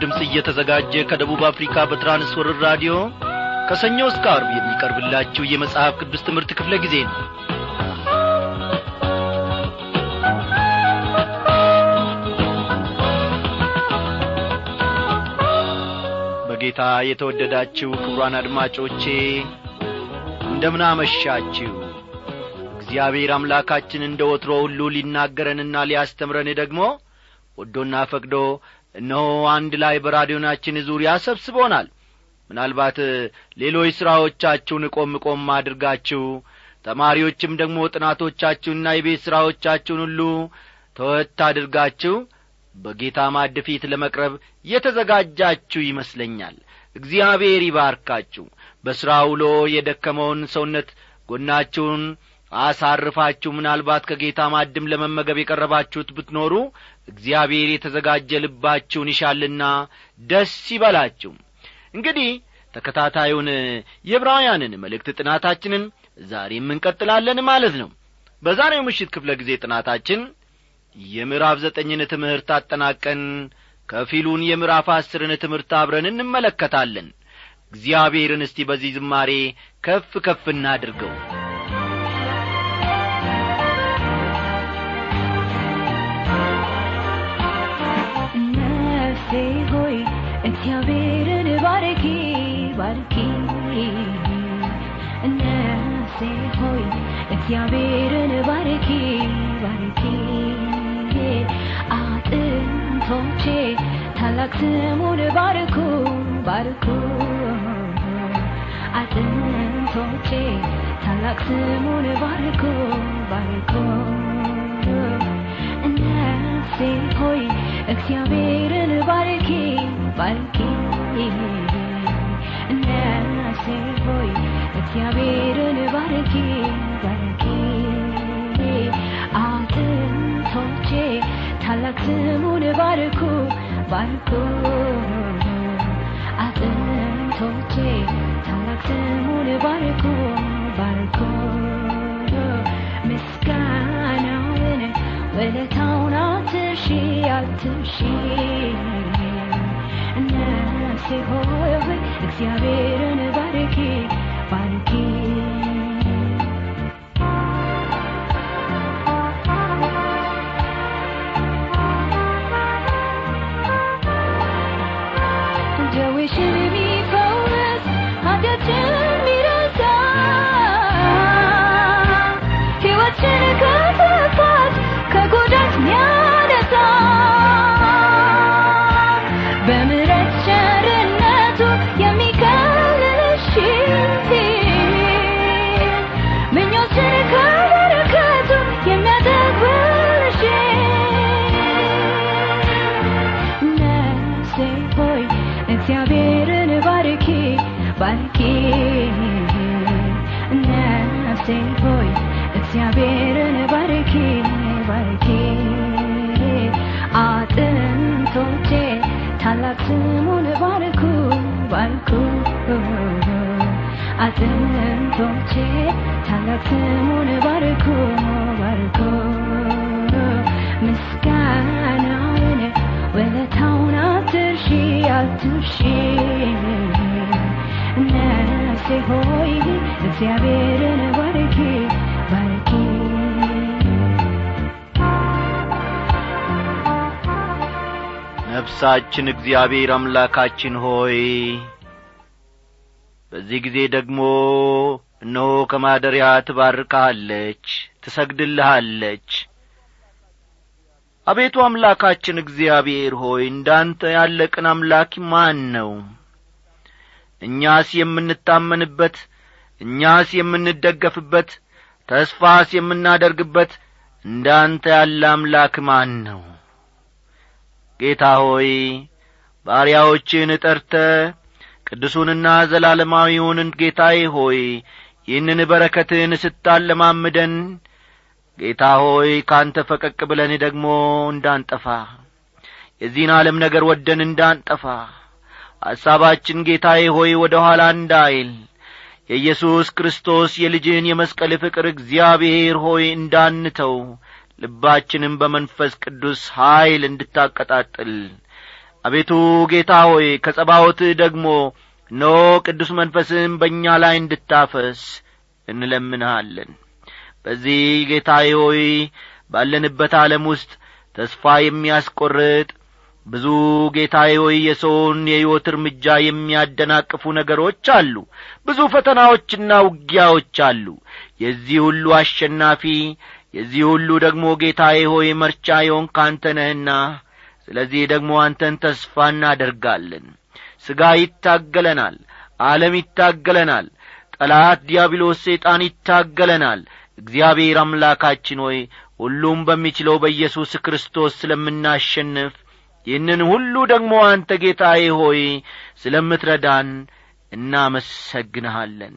ድምፅ እየተዘጋጀ ከደቡብ አፍሪካ በትራንስወርር ራዲዮ ከሰኞ እስከ አርብ የሚቀርብላችሁ የመጽሐፍ ቅዱስ ትምህርት ክፍለ ጊዜ ነው። በጌታ የተወደዳችሁ ክቡራን አድማጮቼ እንደምናመሻችሁ እግዚአብሔር አምላካችን እንደ ወትሮ ሁሉ ሊናገረንና ሊያስተምረን ደግሞ ወዶና ፈቅዶ እነሆ አንድ ላይ በራዲዮናችን ዙሪያ ሰብስቦናል። ምናልባት ሌሎች ሥራዎቻችሁን ቆም ቆም አድርጋችሁ ተማሪዎችም ደግሞ ጥናቶቻችሁንና የቤት ሥራዎቻችሁን ሁሉ ተወት አድርጋችሁ በጌታ ማድ ፊት ለመቅረብ የተዘጋጃችሁ ይመስለኛል። እግዚአብሔር ይባርካችሁ። በሥራ ውሎ የደከመውን ሰውነት ጎናችሁን አሳርፋችሁ ምናልባት ከጌታ ማድም ለመመገብ የቀረባችሁት ብትኖሩ እግዚአብሔር የተዘጋጀ ልባችሁን ይሻልና ደስ ይበላችሁ። እንግዲህ ተከታታዩን የዕብራውያንን መልእክት ጥናታችንን ዛሬም እንቀጥላለን ማለት ነው። በዛሬው ምሽት ክፍለ ጊዜ ጥናታችን የምዕራፍ ዘጠኝን ትምህርት አጠናቀን ከፊሉን የምዕራፍ አስርን ትምህርት አብረን እንመለከታለን። እግዚአብሔርን እስቲ በዚህ ዝማሬ ከፍ ከፍ እናድርገው እግዚአብሔርን ባርኪ ባርኪ ነፍሴ ሆይ እግዚአብሔርን ባርኪ ባርኪ አጥንቶቼ ታላቅ ስሙን ባርኩ ባርኩ አጥንቶቼ ታላቅ ስሙን ባርኩ ባርኩ ሆይ እግዚአብሔርን ባርኪ ባርኪ። ነፍሴ ሆይ እግዚአብሔርን ባርኪ ባርኪ። አጥንቶቼ ታላቅ ስሙን ባርኩ ባርኩ። አጥንቶቼ ታላቅ ስሙን ባርኩ ባርኩ። ምስጋናውን ውለታውን አትርሺ ነፍሴ ሆይ ታላቅ ስሙን ባርኩ ባርኩ አጥንቶቼ ታላቅ ስሙን ባርኩ ባርኩ ምስጋናውን ውለታውን አትርሺ አትርሺ ነፍሴ ሆይ እግዚአብሔርን ነፍሳችን እግዚአብሔር አምላካችን ሆይ። በዚህ ጊዜ ደግሞ እነሆ ከማደሪያ ትባርካለች ትሰግድልሃለች። አቤቱ አምላካችን እግዚአብሔር ሆይ እንዳንተ ያለ ቅን አምላክ ማን ነው? እኛስ የምንታመንበት እኛስ የምንደገፍበት ተስፋስ የምናደርግበት እንዳንተ ያለ አምላክ ማን ነው ጌታ ሆይ ባሪያዎችን ጠርተ ቅዱሱንና ዘላለማዊውን ጌታዬ ሆይ ይህንን በረከትን ስታለማምደን ጌታ ሆይ ካንተ ፈቀቅ ብለን ደግሞ እንዳንጠፋ የዚህን ዓለም ነገር ወደን እንዳንጠፋ ሐሳባችን ጌታዬ ሆይ ወደ ኋላ እንዳይል የኢየሱስ ክርስቶስ የልጅን የመስቀል ፍቅር እግዚአብሔር ሆይ እንዳንተው ልባችንም በመንፈስ ቅዱስ ኀይል እንድታቀጣጥል። አቤቱ ጌታ ሆይ ከጸባዖትህ ደግሞ ኖ ቅዱስ መንፈስም በእኛ ላይ እንድታፈስ እንለምንሃለን። በዚህ ጌታዬ ሆይ ባለንበት ዓለም ውስጥ ተስፋ የሚያስቈርጥ ብዙ ጌታዬ ሆይ የሰውን የሕይወት እርምጃ የሚያደናቅፉ ነገሮች አሉ። ብዙ ፈተናዎችና ውጊያዎች አሉ። የዚህ ሁሉ አሸናፊ የዚህ ሁሉ ደግሞ ጌታዬ ሆይ መርቻ የሆን ካንተ ነህና ስለዚህ ደግሞ አንተን ተስፋ እናደርጋለን። ሥጋ ይታገለናል ዓለም ይታገለናል ጠላት ዲያብሎስ ሰይጣን ይታገለናል። እግዚአብሔር አምላካችን ሆይ ሁሉም በሚችለው በኢየሱስ ክርስቶስ ስለምናሸንፍ ይህንን ሁሉ ደግሞ አንተ ጌታዬ ሆይ ስለምትረዳን እናመሰግንሃለን።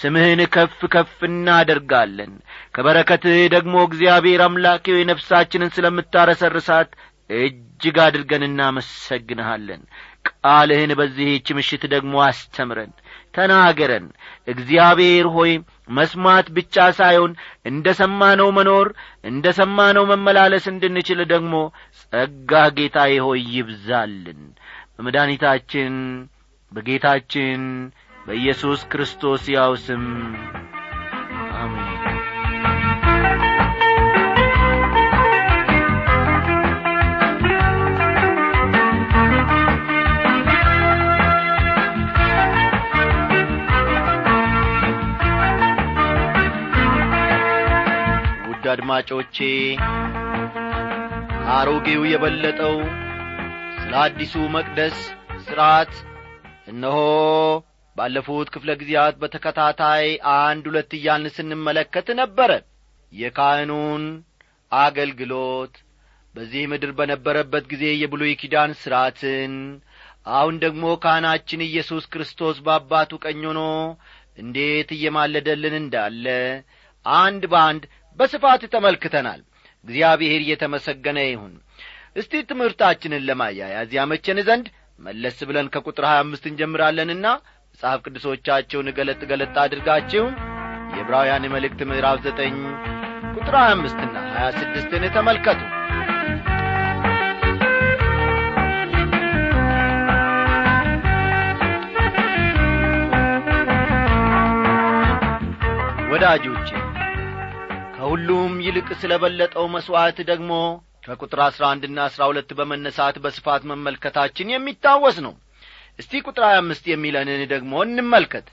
ስምህን ከፍ ከፍ እናደርጋለን። ከበረከትህ ደግሞ እግዚአብሔር አምላኬ ሆይ ነፍሳችንን ስለምታረሰርሳት እጅግ አድርገን እናመሰግንሃለን። ቃልህን በዚህች ምሽት ደግሞ አስተምረን ተናገረን። እግዚአብሔር ሆይ መስማት ብቻ ሳይሆን እንደ ሰማነው መኖር እንደ ሰማነው መመላለስ እንድንችል ደግሞ ጸጋ ጌታዬ ሆይ ይብዛልን። በመድኃኒታችን በጌታችን በኢየሱስ ክርስቶስ ያው ስም አሜን። ውድ አድማጮቼ አሮጌው የበለጠው ስለ አዲሱ መቅደስ ሥርዓት እነሆ ባለፉት ክፍለ ጊዜያት በተከታታይ አንድ ሁለት እያልን ስንመለከት ነበረ። የካህኑን አገልግሎት በዚህ ምድር በነበረበት ጊዜ የብሉይ ኪዳን ሥርዓትን አሁን ደግሞ ካህናችን ኢየሱስ ክርስቶስ በአባቱ ቀኝ ሆኖ እንዴት እየማለደልን እንዳለ አንድ በአንድ በስፋት ተመልክተናል። እግዚአብሔር እየተመሰገነ ይሁን። እስቲ ትምህርታችንን ለማያያዝ ያመቸን ዘንድ መለስ ብለን ከቁጥር ሀያ አምስት እንጀምራለንና መጽሐፍ ቅዱሶቻቸውን ገለጥ ገለጥ አድርጋችሁ የዕብራውያን መልእክት ምዕራፍ ዘጠኝ ቁጥር ሀያ አምስትና ሀያ ስድስትን ተመልከቱ። ወዳጆቼ ከሁሉም ይልቅ ስለ በለጠው መሥዋዕት ደግሞ ከቁጥር አሥራ አንድና አሥራ ሁለት በመነሳት በስፋት መመልከታችን የሚታወስ ነው። እስቲ ቁጥር ሀያ አምስት የሚለንን ደግሞ እንመልከት።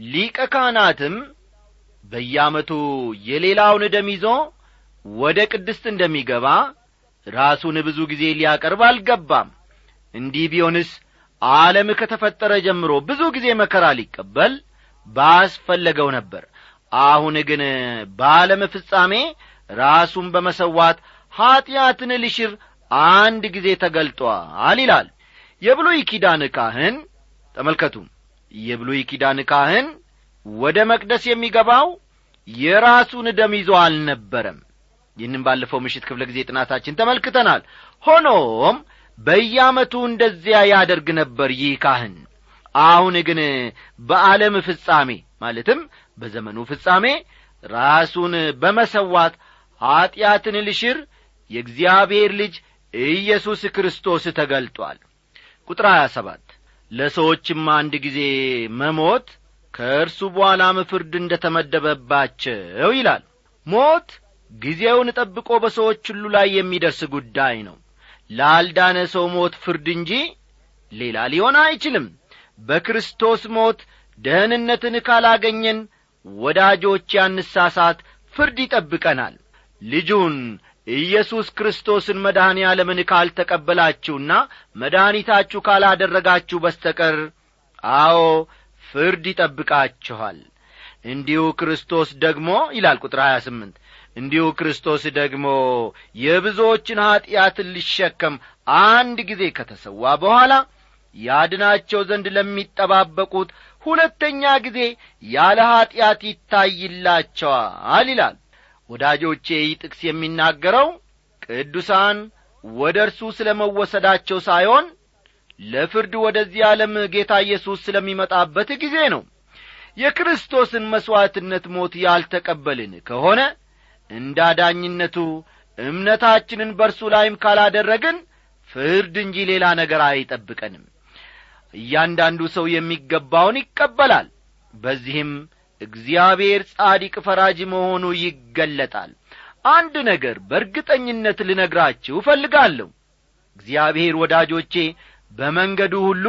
ሊቀ ካህናትም በየዓመቱ የሌላውን ደም ይዞ ወደ ቅድስት እንደሚገባ ራሱን ብዙ ጊዜ ሊያቀርብ አልገባም። እንዲህ ቢሆንስ ዓለም ከተፈጠረ ጀምሮ ብዙ ጊዜ መከራ ሊቀበል ባስፈለገው ነበር። አሁን ግን በዓለም ፍጻሜ ራሱን በመሰዋት ኀጢአትን ልሽር አንድ ጊዜ ተገልጧል ይላል። የብሉይ ኪዳን ካህን ተመልከቱ። የብሉይ ኪዳን ካህን ወደ መቅደስ የሚገባው የራሱን ደም ይዞ አልነበረም። ይህንም ባለፈው ምሽት ክፍለ ጊዜ ጥናታችን ተመልክተናል። ሆኖም በየዓመቱ እንደዚያ ያደርግ ነበር ይህ ካህን። አሁን ግን በዓለም ፍጻሜ ማለትም በዘመኑ ፍጻሜ ራሱን በመሰዋት ኀጢአትን ልሽር የእግዚአብሔር ልጅ ኢየሱስ ክርስቶስ ተገልጧል። ቁጥር ሀያ ሰባት ለሰዎችም አንድ ጊዜ መሞት ከእርሱ በኋላም ፍርድ እንደ ተመደበባቸው ይላል። ሞት ጊዜውን ጠብቆ በሰዎች ሁሉ ላይ የሚደርስ ጉዳይ ነው። ላልዳነ ሰው ሞት ፍርድ እንጂ ሌላ ሊሆን አይችልም። በክርስቶስ ሞት ደህንነትን ካላገኘን ወዳጆች ያንሳሳት ፍርድ ይጠብቀናል ልጁን ኢየሱስ ክርስቶስን መድኃኔ ዓለምን ካልተቀበላችሁና መድኃኒታችሁ ካላደረጋችሁ በስተቀር አዎ ፍርድ ይጠብቃችኋል። እንዲሁ ክርስቶስ ደግሞ ይላል ቁጥር ሀያ ስምንት እንዲሁ ክርስቶስ ደግሞ የብዙዎችን ኀጢአትን ሊሸከም አንድ ጊዜ ከተሰዋ በኋላ ያድናቸው ዘንድ ለሚጠባበቁት ሁለተኛ ጊዜ ያለ ኀጢአት ይታይላቸዋል ይላል ወዳጆቼ ይህ ጥቅስ የሚናገረው ቅዱሳን ወደ እርሱ ስለ መወሰዳቸው ሳይሆን ለፍርድ ወደዚህ ዓለም ጌታ ኢየሱስ ስለሚመጣበት ጊዜ ነው። የክርስቶስን መሥዋዕትነት ሞት ያልተቀበልን ከሆነ እንዳዳኝነቱ እምነታችንን በእርሱ ላይም ካላደረግን ፍርድ እንጂ ሌላ ነገር አይጠብቀንም። እያንዳንዱ ሰው የሚገባውን ይቀበላል። በዚህም እግዚአብሔር ጻዲቅ ፈራጅ መሆኑ ይገለጣል። አንድ ነገር በእርግጠኝነት ልነግራችሁ እፈልጋለሁ። እግዚአብሔር ወዳጆቼ በመንገዱ ሁሉ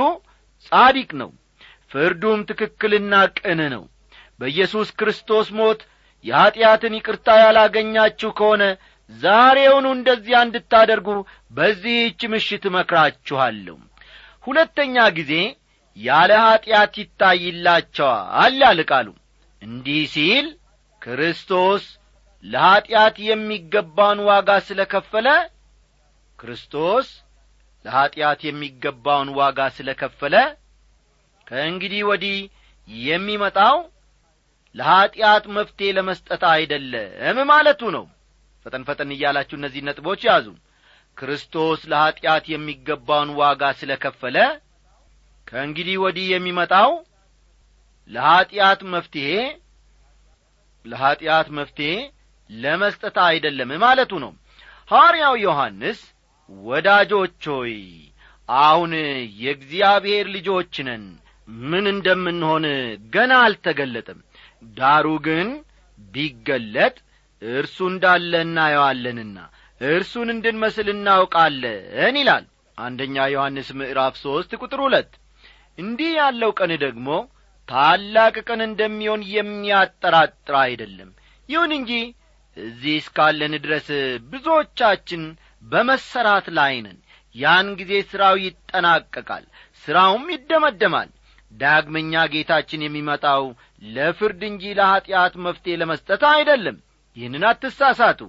ጻዲቅ ነው። ፍርዱም ትክክልና ቅን ነው። በኢየሱስ ክርስቶስ ሞት የኀጢአትን ይቅርታ ያላገኛችሁ ከሆነ ዛሬውኑ እንደዚያ እንድታደርጉ በዚህች ምሽት እመክራችኋለሁ። ሁለተኛ ጊዜ ያለ ኀጢአት ይታይላቸዋል ያል ቃሉ እንዲህ ሲል ክርስቶስ ለኀጢአት የሚገባውን ዋጋ ስለ ከፈለ ክርስቶስ ለኀጢአት የሚገባውን ዋጋ ስለ ከፈለ ከእንግዲህ ወዲህ የሚመጣው ለኀጢአት መፍትሔ ለመስጠት አይደለም ማለቱ ነው። ፈጠን ፈጠን እያላችሁ እነዚህ ነጥቦች ያዙ። ክርስቶስ ለኀጢአት የሚገባውን ዋጋ ስለ ከፈለ ከእንግዲህ ወዲህ የሚመጣው ለኀጢአት መፍትሔ ለኀጢአት መፍትሔ ለመስጠት አይደለም ማለቱ ነው። ሐዋርያው ዮሐንስ ወዳጆች ሆይ አሁን የእግዚአብሔር ልጆች ነን። ምን እንደምንሆን ገና አልተገለጠም። ዳሩ ግን ቢገለጥ እርሱ እንዳለ እናየዋለንና እርሱን እንድንመስል እናውቃለን ይላል። አንደኛ ዮሐንስ ምዕራፍ ሦስት ቁጥር ሁለት። እንዲህ ያለው ቀን ደግሞ ታላቅ ቀን እንደሚሆን የሚያጠራጥር አይደለም። ይሁን እንጂ እዚህ እስካለን ድረስ ብዙዎቻችን በመሰራት ላይ ነን። ያን ጊዜ ሥራው ይጠናቀቃል ሥራውም ይደመደማል። ዳግመኛ ጌታችን የሚመጣው ለፍርድ እንጂ ለኀጢአት መፍትሔ ለመስጠት አይደለም። ይህንን አትሳሳቱ።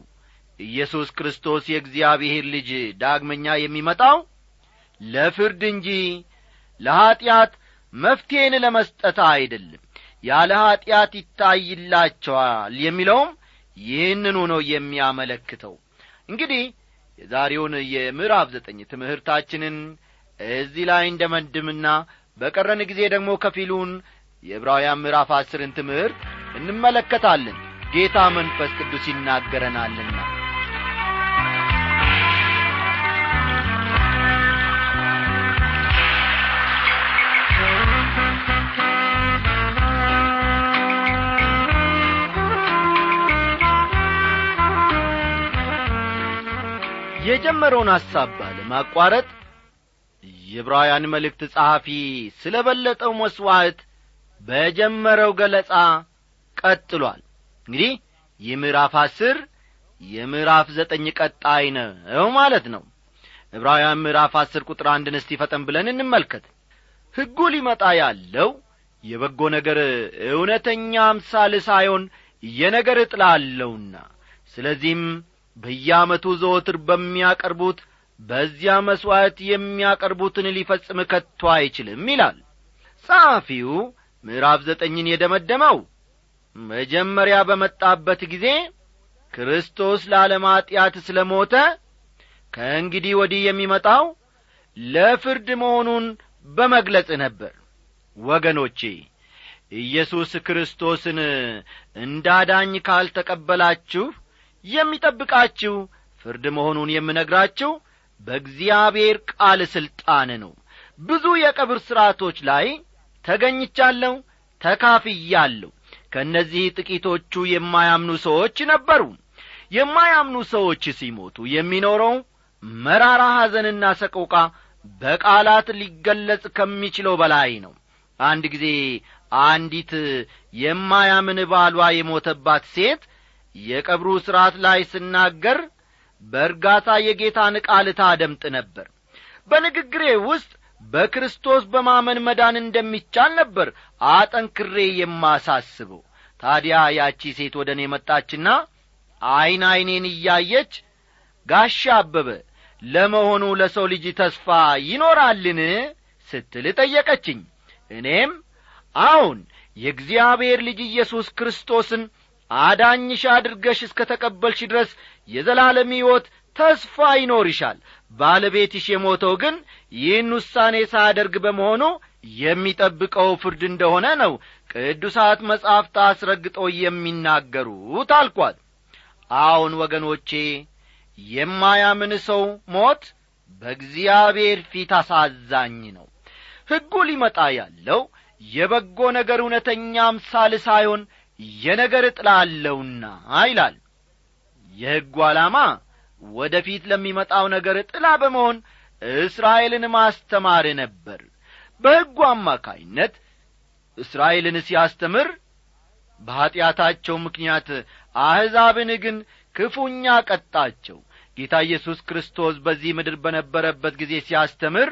ኢየሱስ ክርስቶስ የእግዚአብሔር ልጅ ዳግመኛ የሚመጣው ለፍርድ እንጂ ለኀጢአት መፍትሔን ለመስጠት አይደለም። ያለ ኀጢአት ይታይላቸዋል የሚለውም ይህንኑ ነው የሚያመለክተው። እንግዲህ የዛሬውን የምዕራፍ ዘጠኝ ትምህርታችንን እዚህ ላይ እንደ መንድምና በቀረን ጊዜ ደግሞ ከፊሉን የዕብራውያን ምዕራፍ አስርን ትምህርት እንመለከታለን። ጌታ መንፈስ ቅዱስ ይናገረናልና የጀመረውን ሐሳብ ባለማቋረጥ የዕብራውያን መልእክት ጸሐፊ ስለ በለጠው መሥዋዕት በጀመረው ገለጻ ቀጥሏል። እንግዲህ ይህ ምዕራፍ አስር የምዕራፍ ዘጠኝ ቀጣይ ነው ማለት ነው። ዕብራውያን ምዕራፍ አስር ቁጥር አንድን እስቲ ፈጠን ብለን እንመልከት። ሕጉ ሊመጣ ያለው የበጎ ነገር እውነተኛ አምሳል ሳይሆን የነገር እጥላ አለውና ስለዚህም በየዓመቱ ዘወትር በሚያቀርቡት በዚያ መሥዋዕት የሚያቀርቡትን ሊፈጽም ከቶ አይችልም ይላል። ጸሐፊው ምዕራፍ ዘጠኝን የደመደመው መጀመሪያ በመጣበት ጊዜ ክርስቶስ ለዓለም ኀጢአት ስለ ሞተ ከእንግዲህ ወዲህ የሚመጣው ለፍርድ መሆኑን በመግለጽ ነበር። ወገኖቼ ኢየሱስ ክርስቶስን እንዳዳኝ ካልተቀበላችሁ የሚጠብቃችሁ ፍርድ መሆኑን የምነግራችሁ በእግዚአብሔር ቃል ሥልጣን ነው። ብዙ የቀብር ሥርዓቶች ላይ ተገኝቻለሁ ተካፍያለሁ። ከእነዚህ ጥቂቶቹ የማያምኑ ሰዎች ነበሩ። የማያምኑ ሰዎች ሲሞቱ የሚኖረው መራራ ሐዘንና ሰቆቃ በቃላት ሊገለጽ ከሚችለው በላይ ነው። አንድ ጊዜ አንዲት የማያምን ባሏ የሞተባት ሴት የቀብሩ ሥርዓት ላይ ስናገር በእርጋታ የጌታን ቃል ታደምጥ ነበር። በንግግሬ ውስጥ በክርስቶስ በማመን መዳን እንደሚቻል ነበር አጠንክሬ የማሳስበው። ታዲያ ያቺ ሴት ወደ እኔ መጣችና ዐይን ዐይኔን እያየች ጋሻ አበበ ለመሆኑ ለሰው ልጅ ተስፋ ይኖራልን? ስትል ጠየቀችኝ። እኔም አዎን የእግዚአብሔር ልጅ ኢየሱስ ክርስቶስን አዳኝሽ አድርገሽ እስከ ተቀበልሽ ድረስ የዘላለም ሕይወት ተስፋ ይኖርሻል። ባለቤትሽ የሞተው ግን ይህን ውሳኔ ሳያደርግ በመሆኑ የሚጠብቀው ፍርድ እንደሆነ ነው ቅዱሳት መጻሕፍት አስረግጦ የሚናገሩት አልኳት። አዎን ወገኖቼ የማያምን ሰው ሞት በእግዚአብሔር ፊት አሳዛኝ ነው። ሕጉ ሊመጣ ያለው የበጎ ነገር እውነተኛ አምሳል ሳይሆን የነገር ጥላ አለውና ይላል። የሕጉ ዓላማ ወደ ፊት ለሚመጣው ነገር ጥላ በመሆን እስራኤልን ማስተማር ነበር። በሕጉ አማካይነት እስራኤልን ሲያስተምር በኀጢአታቸው ምክንያት አሕዛብን ግን ክፉኛ ቀጣቸው። ጌታ ኢየሱስ ክርስቶስ በዚህ ምድር በነበረበት ጊዜ ሲያስተምር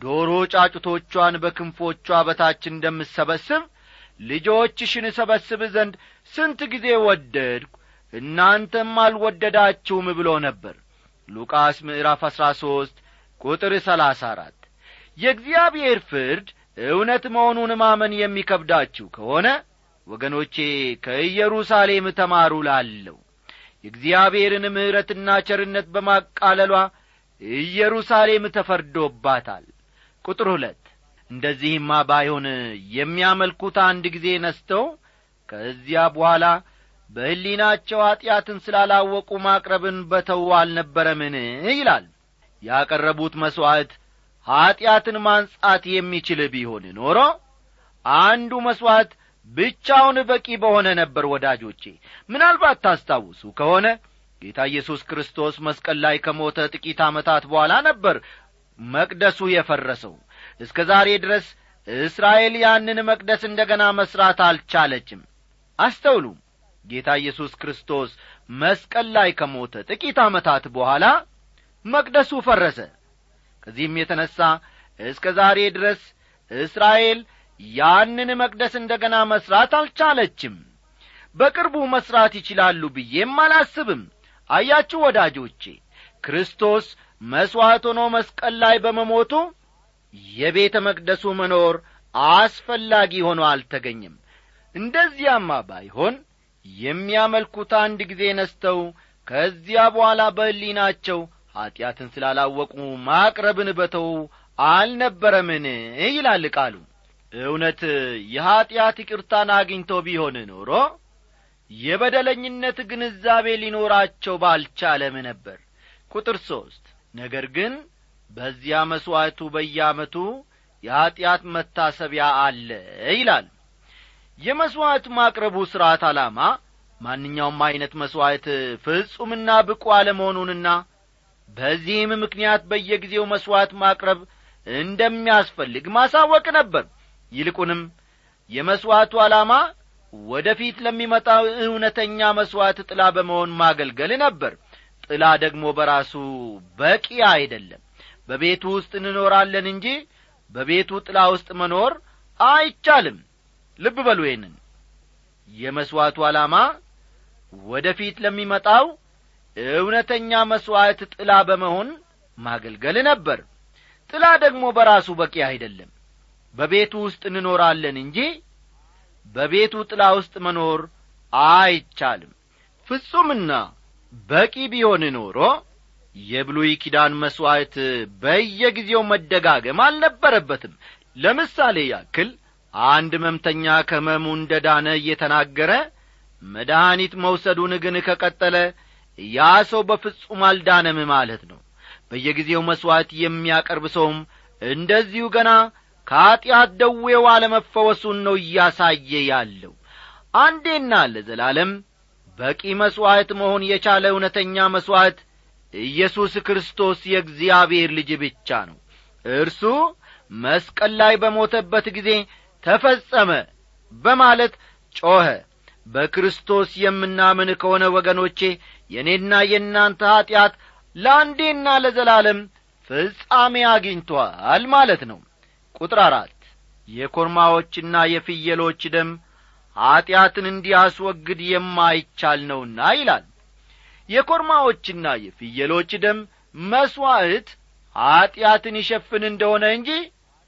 ዶሮ ጫጩቶቿን በክንፎቿ በታች እንደምሰበስብ ልጆችሽን እሰበስብ ዘንድ ስንት ጊዜ ወደድሁ እናንተም አልወደዳችሁም ብሎ ነበር። ሉቃስ ምዕራፍ አሥራ ሦስት ቁጥር ሰላሳ አራት የእግዚአብሔር ፍርድ እውነት መሆኑን ማመን የሚከብዳችሁ ከሆነ ወገኖቼ ከኢየሩሳሌም ተማሩ ላለው የእግዚአብሔርን ምሕረትና ቸርነት በማቃለሏ ኢየሩሳሌም ተፈርዶባታል። ቁጥር ሁለት እንደዚህማ ባይሆን የሚያመልኩት አንድ ጊዜ ነስተው ከዚያ በኋላ በሕሊናቸው ኀጢአትን ስላላወቁ ማቅረብን በተው አልነበረምን? ይላል። ያቀረቡት መሥዋዕት ኀጢአትን ማንጻት የሚችል ቢሆን ኖሮ አንዱ መሥዋዕት ብቻውን በቂ በሆነ ነበር ወዳጆቼ። ምናልባት ታስታውሱ ከሆነ ጌታ ኢየሱስ ክርስቶስ መስቀል ላይ ከሞተ ጥቂት ዓመታት በኋላ ነበር መቅደሱ የፈረሰው እስከ ዛሬ ድረስ እስራኤል ያንን መቅደስ እንደ ገና መሥራት አልቻለችም። አስተውሉ ጌታ ኢየሱስ ክርስቶስ መስቀል ላይ ከሞተ ጥቂት ዓመታት በኋላ መቅደሱ ፈረሰ። ከዚህም የተነሣ እስከ ዛሬ ድረስ እስራኤል ያንን መቅደስ እንደ ገና መሥራት አልቻለችም። በቅርቡ መሥራት ይችላሉ ብዬም አላስብም። አያችሁ ወዳጆቼ ክርስቶስ መሥዋዕት ሆኖ መስቀል ላይ በመሞቱ የቤተ መቅደሱ መኖር አስፈላጊ ሆኖ አልተገኘም። እንደዚያማ ባይሆን የሚያመልኩት አንድ ጊዜ ነስተው ከዚያ በኋላ በሕሊናቸው ኀጢአትን ስላላወቁ ማቅረብን በተው አልነበረምን? ይላል ቃሉ። እውነት የኀጢአት ይቅርታን አግኝቶ ቢሆን ኖሮ የበደለኝነት ግንዛቤ ሊኖራቸው ባልቻለም ነበር። ቁጥር ሦስት ነገር ግን በዚያ መሥዋዕቱ በየዓመቱ የኀጢአት መታሰቢያ አለ ይላል። የመሥዋዕት ማቅረቡ ሥርዓት ዓላማ ማንኛውም ዐይነት መሥዋዕት ፍጹምና ብቁ አለመሆኑንና በዚህም ምክንያት በየጊዜው መሥዋዕት ማቅረብ እንደሚያስፈልግ ማሳወቅ ነበር። ይልቁንም የመሥዋዕቱ ዓላማ ወደ ፊት ለሚመጣው እውነተኛ መሥዋዕት ጥላ በመሆን ማገልገል ነበር። ጥላ ደግሞ በራሱ በቂ አይደለም በቤቱ ውስጥ እንኖራለን እንጂ በቤቱ ጥላ ውስጥ መኖር አይቻልም። ልብ በሉ ይህንን። የመሥዋዕቱ ዓላማ ወደ ፊት ለሚመጣው እውነተኛ መሥዋዕት ጥላ በመሆን ማገልገል ነበር። ጥላ ደግሞ በራሱ በቂ አይደለም። በቤቱ ውስጥ እንኖራለን እንጂ በቤቱ ጥላ ውስጥ መኖር አይቻልም። ፍጹምና በቂ ቢሆን ኖሮ የብሉይ ኪዳን መሥዋዕት በየጊዜው መደጋገም አልነበረበትም። ለምሳሌ ያክል አንድ መምተኛ ከመሙ እንደ ዳነ እየተናገረ መድኃኒት መውሰዱን ግን ከቀጠለ ያ ሰው በፍጹም አልዳነም ማለት ነው። በየጊዜው መሥዋዕት የሚያቀርብ ሰውም እንደዚሁ ገና ከኀጢአት ደዌው አለመፈወሱን ነው እያሳየ ያለው። አንዴና ለዘላለም በቂ መሥዋዕት መሆን የቻለ እውነተኛ መሥዋዕት ኢየሱስ ክርስቶስ የእግዚአብሔር ልጅ ብቻ ነው። እርሱ መስቀል ላይ በሞተበት ጊዜ ተፈጸመ በማለት ጮኸ። በክርስቶስ የምናምን ከሆነ ወገኖቼ የእኔና የእናንተ ኀጢአት ለአንዴና ለዘላለም ፍጻሜ አግኝቶአል ማለት ነው። ቁጥር አራት የኮርማዎችና የፍየሎች ደም ኀጢአትን እንዲያስወግድ የማይቻል ነውና ይላል የኮርማዎችና የፍየሎች ደም መሥዋዕት ኀጢአትን ይሸፍን እንደሆነ እንጂ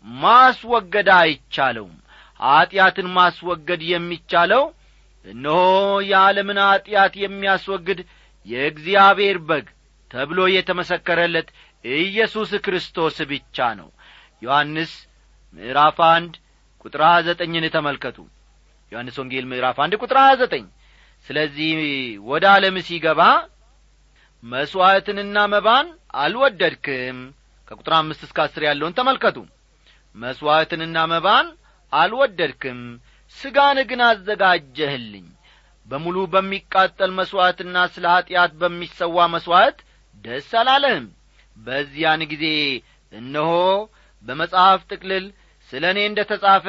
ማስወገድ አይቻለውም። ኀጢአትን ማስወገድ የሚቻለው እነሆ የዓለምን ኀጢአት የሚያስወግድ የእግዚአብሔር በግ ተብሎ የተመሰከረለት ኢየሱስ ክርስቶስ ብቻ ነው። ዮሐንስ ምዕራፍ አንድ ቁጥር ሀያ ዘጠኝን ተመልከቱ። ዮሐንስ ወንጌል ምዕራፍ አንድ ቁጥር ዘጠኝ ስለዚህ ወደ ዓለም ሲገባ መሥዋዕትንና መባን አልወደድክም። ከቁጥር አምስት እስከ አስር ያለውን ተመልከቱ። መሥዋዕትንና መባን አልወደድክም። ሥጋን ግን አዘጋጀህልኝ። በሙሉ በሚቃጠል መሥዋዕትና ስለ ኀጢአት በሚሰዋ መሥዋዕት ደስ አላለህም። በዚያን ጊዜ እነሆ በመጽሐፍ ጥቅልል ስለ እኔ እንደ ተጻፈ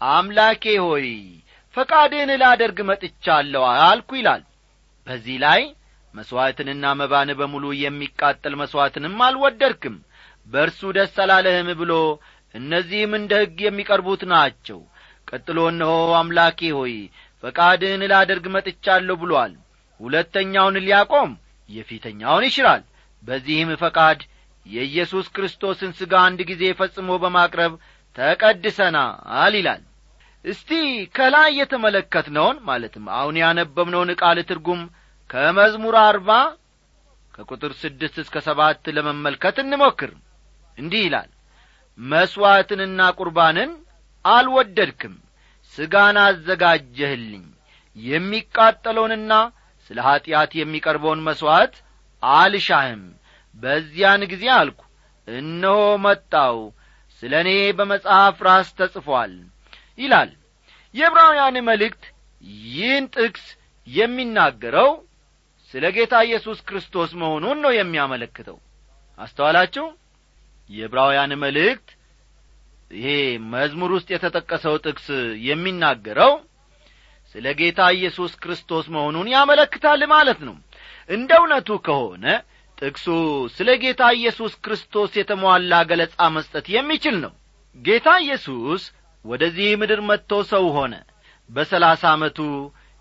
አምላኬ ሆይ ፈቃድህን ላደርግ መጥቻለሁ አልኩ ይላል። በዚህ ላይ መሥዋዕትንና መባን በሙሉ የሚቃጠል መሥዋዕትንም አልወደድክም። በእርሱ ደስ አላለህም ብሎ እነዚህም እንደ ሕግ የሚቀርቡት ናቸው። ቀጥሎ እነሆ አምላኬ ሆይ ፈቃድህን ላደርግ መጥቻለሁ ብሎአል ሁለተኛውን ሊያቆም የፊተኛውን ይሽራል። በዚህም ፈቃድ የኢየሱስ ክርስቶስን ሥጋ አንድ ጊዜ ፈጽሞ በማቅረብ ተቀድሰናል ይላል እስቲ ከላይ የተመለከትነውን ማለትም አሁን ያነበብነውን ቃል ትርጉም ከመዝሙር አርባ ከቁጥር ስድስት እስከ ሰባት ለመመልከት እንሞክር። እንዲህ ይላል መሥዋዕትንና ቁርባንን አልወደድክም ሥጋን አዘጋጀህልኝ። የሚቃጠለውንና ስለ ኀጢአት የሚቀርበውን መሥዋዕት አልሻህም። በዚያን ጊዜ አልኩ እነሆ መጣው ስለ እኔ በመጽሐፍ ራስ ተጽፏል ይላል የዕብራውያን መልእክት ይህን ጥቅስ የሚናገረው ስለ ጌታ ኢየሱስ ክርስቶስ መሆኑን ነው የሚያመለክተው። አስተዋላችሁ? የዕብራውያን መልእክት ይሄ መዝሙር ውስጥ የተጠቀሰው ጥቅስ የሚናገረው ስለ ጌታ ኢየሱስ ክርስቶስ መሆኑን ያመለክታል ማለት ነው። እንደ እውነቱ ከሆነ ጥቅሱ ስለ ጌታ ኢየሱስ ክርስቶስ የተሟላ ገለጻ መስጠት የሚችል ነው። ጌታ ኢየሱስ ወደዚህ ምድር መጥቶ ሰው ሆነ። በሰላሳ ዓመቱ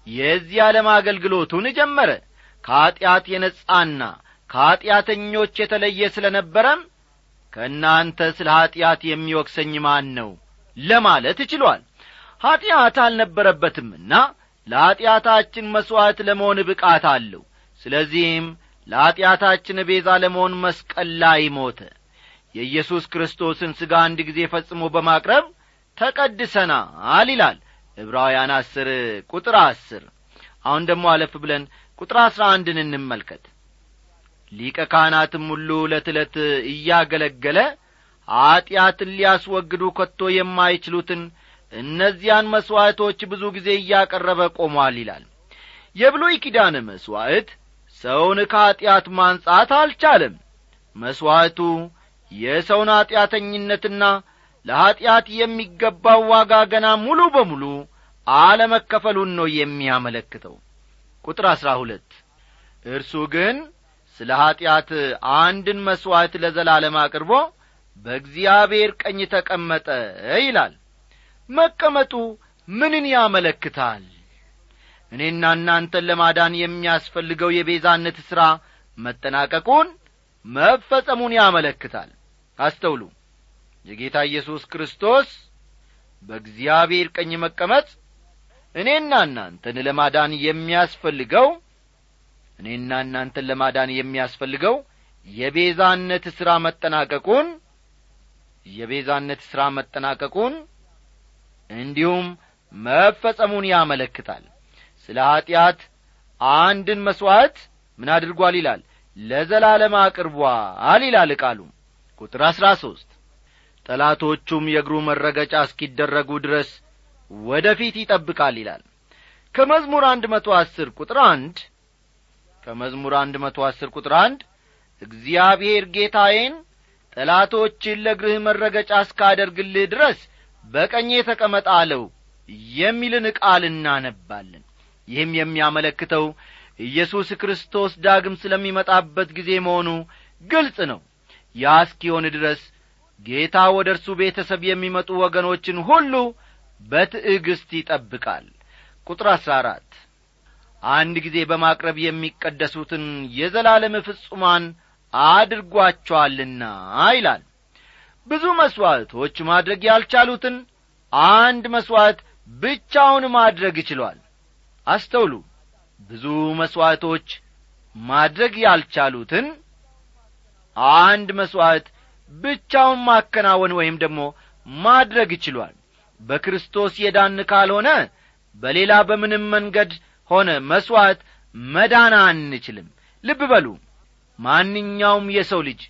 የዚህ ዓለም አገልግሎቱን ጀመረ። ከኀጢአት የነጻና ከኀጢአተኞች የተለየ ስለ ነበረም ከእናንተ ስለ ኀጢአት የሚወቅሰኝ ማን ነው ለማለት ችሏል። ኀጢአት አልነበረበትምና ለኀጢአታችን መሥዋዕት ለመሆን ብቃት አለው። ስለዚህም ለኀጢአታችን ቤዛ ለመሆን መስቀል ላይ ሞተ። የኢየሱስ ክርስቶስን ሥጋ አንድ ጊዜ ፈጽሞ በማቅረብ ተቀድሰናል ይላል። ዕብራውያን አስር ቁጥር አስር። አሁን ደግሞ አለፍ ብለን ቁጥር አሥራ አንድን እንመልከት። ሊቀ ካህናትም ሁሉ ዕለት ዕለት እያገለገለ ኀጢአትን ሊያስወግዱ ከቶ የማይችሉትን እነዚያን መሥዋዕቶች ብዙ ጊዜ እያቀረበ ቆሟል ይላል። የብሉይ ኪዳን መሥዋዕት ሰውን ከኀጢአት ማንጻት አልቻለም። መሥዋዕቱ የሰውን ኀጢአተኝነትና ለኀጢአት የሚገባው ዋጋ ገና ሙሉ በሙሉ አለመከፈሉን ነው የሚያመለክተው። ቁጥር አሥራ ሁለት እርሱ ግን ስለ ኀጢአት አንድን መሥዋዕት ለዘላለም አቅርቦ በእግዚአብሔር ቀኝ ተቀመጠ ይላል። መቀመጡ ምንን ያመለክታል? እኔና እናንተን ለማዳን የሚያስፈልገው የቤዛነት ሥራ መጠናቀቁን መፈጸሙን ያመለክታል። አስተውሉ የጌታ ኢየሱስ ክርስቶስ በእግዚአብሔር ቀኝ መቀመጥ እኔና እናንተን ለማዳን የሚያስፈልገው እኔና እናንተን ለማዳን የሚያስፈልገው የቤዛነት ሥራ መጠናቀቁን የቤዛነት ሥራ መጠናቀቁን እንዲሁም መፈጸሙን ያመለክታል። ስለ ኀጢአት አንድን መሥዋዕት ምን አድርጓል ይላል? ለዘላለም አቅርቧል ይላል ቃሉ። ቁጥር አሥራ ሦስት ጠላቶቹም የእግሩ መረገጫ እስኪደረጉ ድረስ ወደ ፊት ይጠብቃል ይላል። ከመዝሙር አንድ መቶ አስር ቁጥር አንድ ከመዝሙር አንድ መቶ አስር ቁጥር አንድ እግዚአብሔር ጌታዬን ጠላቶችን ለእግርህ መረገጫ እስካደርግልህ ድረስ በቀኜ ተቀመጥ የሚልን ቃል እናነባለን። ይህም የሚያመለክተው ኢየሱስ ክርስቶስ ዳግም ስለሚመጣበት ጊዜ መሆኑ ግልጽ ነው። ያ እስኪሆን ድረስ ጌታ ወደ እርሱ ቤተሰብ የሚመጡ ወገኖችን ሁሉ በትዕግስት ይጠብቃል። ቁጥር አሥራ አራት አንድ ጊዜ በማቅረብ የሚቀደሱትን የዘላለም ፍጹማን አድርጓቸዋልና ይላል። ብዙ መሥዋዕቶች ማድረግ ያልቻሉትን አንድ መሥዋዕት ብቻውን ማድረግ ይችሏል። አስተውሉ ብዙ መሥዋዕቶች ማድረግ ያልቻሉትን አንድ መሥዋዕት ብቻውን ማከናወን ወይም ደግሞ ማድረግ ይችሏል። በክርስቶስ የዳን ካልሆነ በሌላ በምንም መንገድ ሆነ መሥዋዕት መዳን አንችልም። ልብ በሉ። ማንኛውም የሰው ልጅ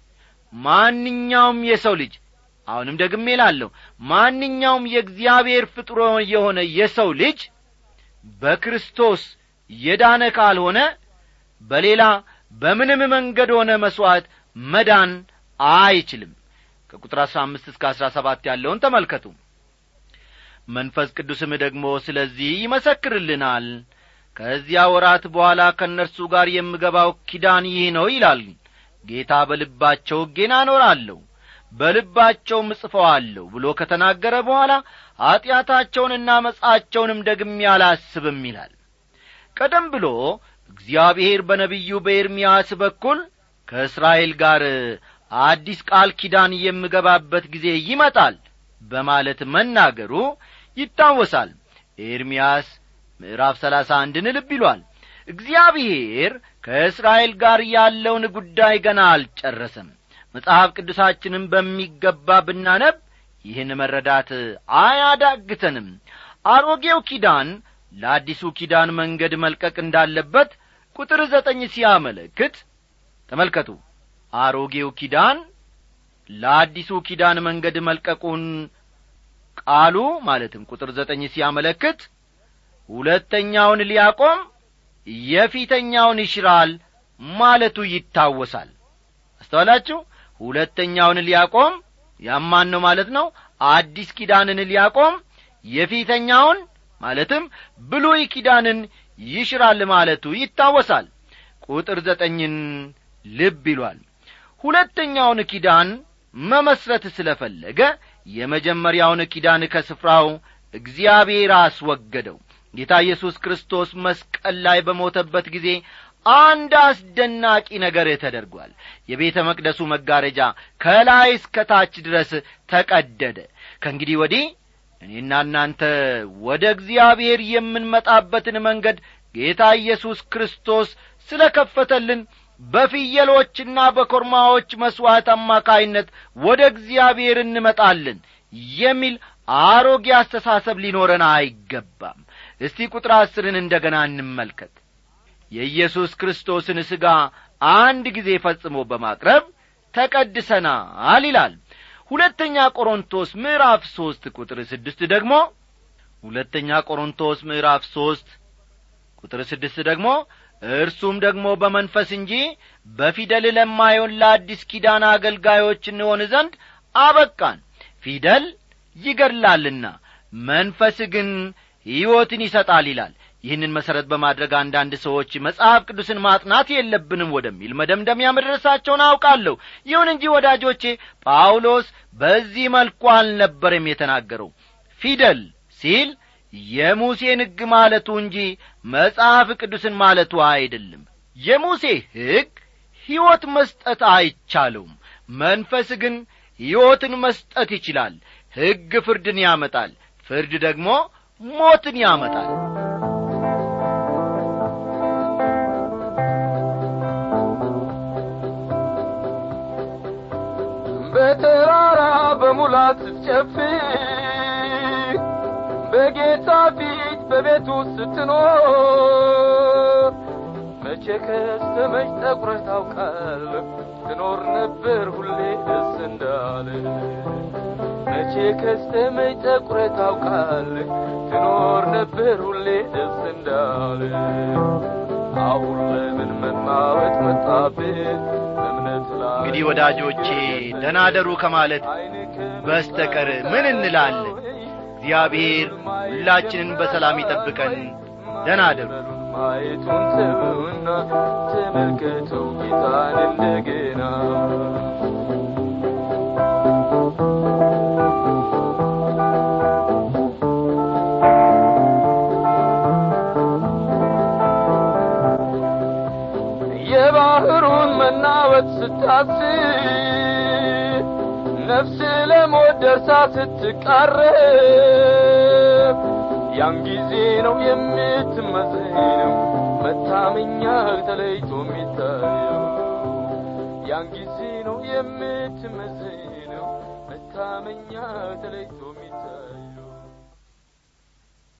ማንኛውም የሰው ልጅ አሁንም ደግሜ እላለሁ ማንኛውም የእግዚአብሔር ፍጥሮ የሆነ የሰው ልጅ በክርስቶስ የዳነ ካልሆነ በሌላ በምንም መንገድ ሆነ መሥዋዕት መዳን አይችልም። ከቁጥር አሥራ አምስት እስከ አሥራ ሰባት ያለውን ተመልከቱ። መንፈስ ቅዱስም ደግሞ ስለዚህ ይመሰክርልናል። ከዚያ ወራት በኋላ ከእነርሱ ጋር የምገባው ኪዳን ይህ ነው ይላል። ጌታ በልባቸው ሕጌን አኖራለሁ በልባቸውም እጽፈዋለሁ ብሎ ከተናገረ በኋላ ኀጢአታቸውንና መጻቸውንም ደግሜ አላስብም ይላል። ቀደም ብሎ እግዚአብሔር በነቢዩ በኤርምያስ በኩል ከእስራኤል ጋር አዲስ ቃል ኪዳን የምገባበት ጊዜ ይመጣል በማለት መናገሩ ይታወሳል። ኤርምያስ ምዕራፍ ሰላሳ አንድን ልብ ይሏል። እግዚአብሔር ከእስራኤል ጋር ያለውን ጉዳይ ገና አልጨረሰም። መጽሐፍ ቅዱሳችንም በሚገባ ብናነብ ይህን መረዳት አያዳግተንም። አሮጌው ኪዳን ለአዲሱ ኪዳን መንገድ መልቀቅ እንዳለበት ቁጥር ዘጠኝ ሲያመለክት ተመልከቱ አሮጌው ኪዳን ለአዲሱ ኪዳን መንገድ መልቀቁን ቃሉ ማለትም ቁጥር ዘጠኝ ሲያመለክት ሁለተኛውን ሊያቆም የፊተኛውን ይሽራል ማለቱ ይታወሳል። አስተዋላችሁ? ሁለተኛውን ሊያቆም ያማን ነው ማለት ነው? አዲስ ኪዳንን ሊያቆም የፊተኛውን ማለትም ብሉይ ኪዳንን ይሽራል ማለቱ ይታወሳል። ቁጥር ዘጠኝን ልብ ይሏል ሁለተኛውን ኪዳን መመስረት ስለ ፈለገ የመጀመሪያውን ኪዳን ከስፍራው እግዚአብሔር አስወገደው። ጌታ ኢየሱስ ክርስቶስ መስቀል ላይ በሞተበት ጊዜ አንድ አስደናቂ ነገር ተደርጓል። የቤተ መቅደሱ መጋረጃ ከላይ እስከ ታች ድረስ ተቀደደ። ከእንግዲህ ወዲህ እኔና እናንተ ወደ እግዚአብሔር የምንመጣበትን መንገድ ጌታ ኢየሱስ ክርስቶስ ስለ ከፈተልን በፍየሎችና በኮርማዎች መሥዋዕት አማካይነት ወደ እግዚአብሔር እንመጣለን የሚል አሮጌ አስተሳሰብ ሊኖረን አይገባም። እስቲ ቁጥር አስርን እንደ ገና እንመልከት። የኢየሱስ ክርስቶስን ሥጋ አንድ ጊዜ ፈጽሞ በማቅረብ ተቀድሰናል ይላል። ሁለተኛ ቆሮንቶስ ምዕራፍ ሦስት ቁጥር ስድስት ደግሞ ሁለተኛ ቆሮንቶስ ምዕራፍ ሦስት ቁጥር ስድስት ደግሞ እርሱም ደግሞ በመንፈስ እንጂ በፊደል ለማይሆን ለአዲስ ኪዳን አገልጋዮች እንሆን ዘንድ አበቃን። ፊደል ይገድላልና መንፈስ ግን ሕይወትን ይሰጣል ይላል። ይህንን መሠረት በማድረግ አንዳንድ ሰዎች መጽሐፍ ቅዱስን ማጥናት የለብንም ወደሚል መደምደሚያ መድረሳቸውን አውቃለሁ። ይሁን እንጂ ወዳጆቼ ጳውሎስ በዚህ መልኩ አልነበረም የተናገረው። ፊደል ሲል የሙሴን ሕግ ማለቱ እንጂ መጽሐፍ ቅዱስን ማለቱ አይደለም። የሙሴ ሕግ ሕይወት መስጠት አይቻለውም። መንፈስ ግን ሕይወትን መስጠት ይችላል። ሕግ ፍርድን ያመጣል ፍርድ ደግሞ ሞትን ያመጣል። በተራራ በሙላት ስትጨፍር በጌታ ፊት በቤቱ ስትኖር መቼ ከስተመች ጠቁረህ ታውቃለህ? ትኖር ነበር ሁሌ ደስ እንዳለ መቼ ከስተመች ጠቁረህ ታውቃለህ? ትኖር ነበር ሁሌ ደስ እንዳለ አሁን ለምን መናወጥ ላይ እንግዲህ ወዳጆቼ ደናደሩ ከማለት በስተቀር ምን እንላለን እግዚአብሔር ሁላችንን በሰላም ይጠብቀን። ደናደሩ ማየቱን ተውና ተመልከተው ጌታን እንደገና። የባህሩን መናወጥ ስታስብ ደርሳ ስትቃረብ ያን ጊዜ ነው የምትመዘነው። መታመኛ ተለይቶ የሚታየው ያን ጊዜ ነው የምትመዘነው። መታመኛ ተለይቶ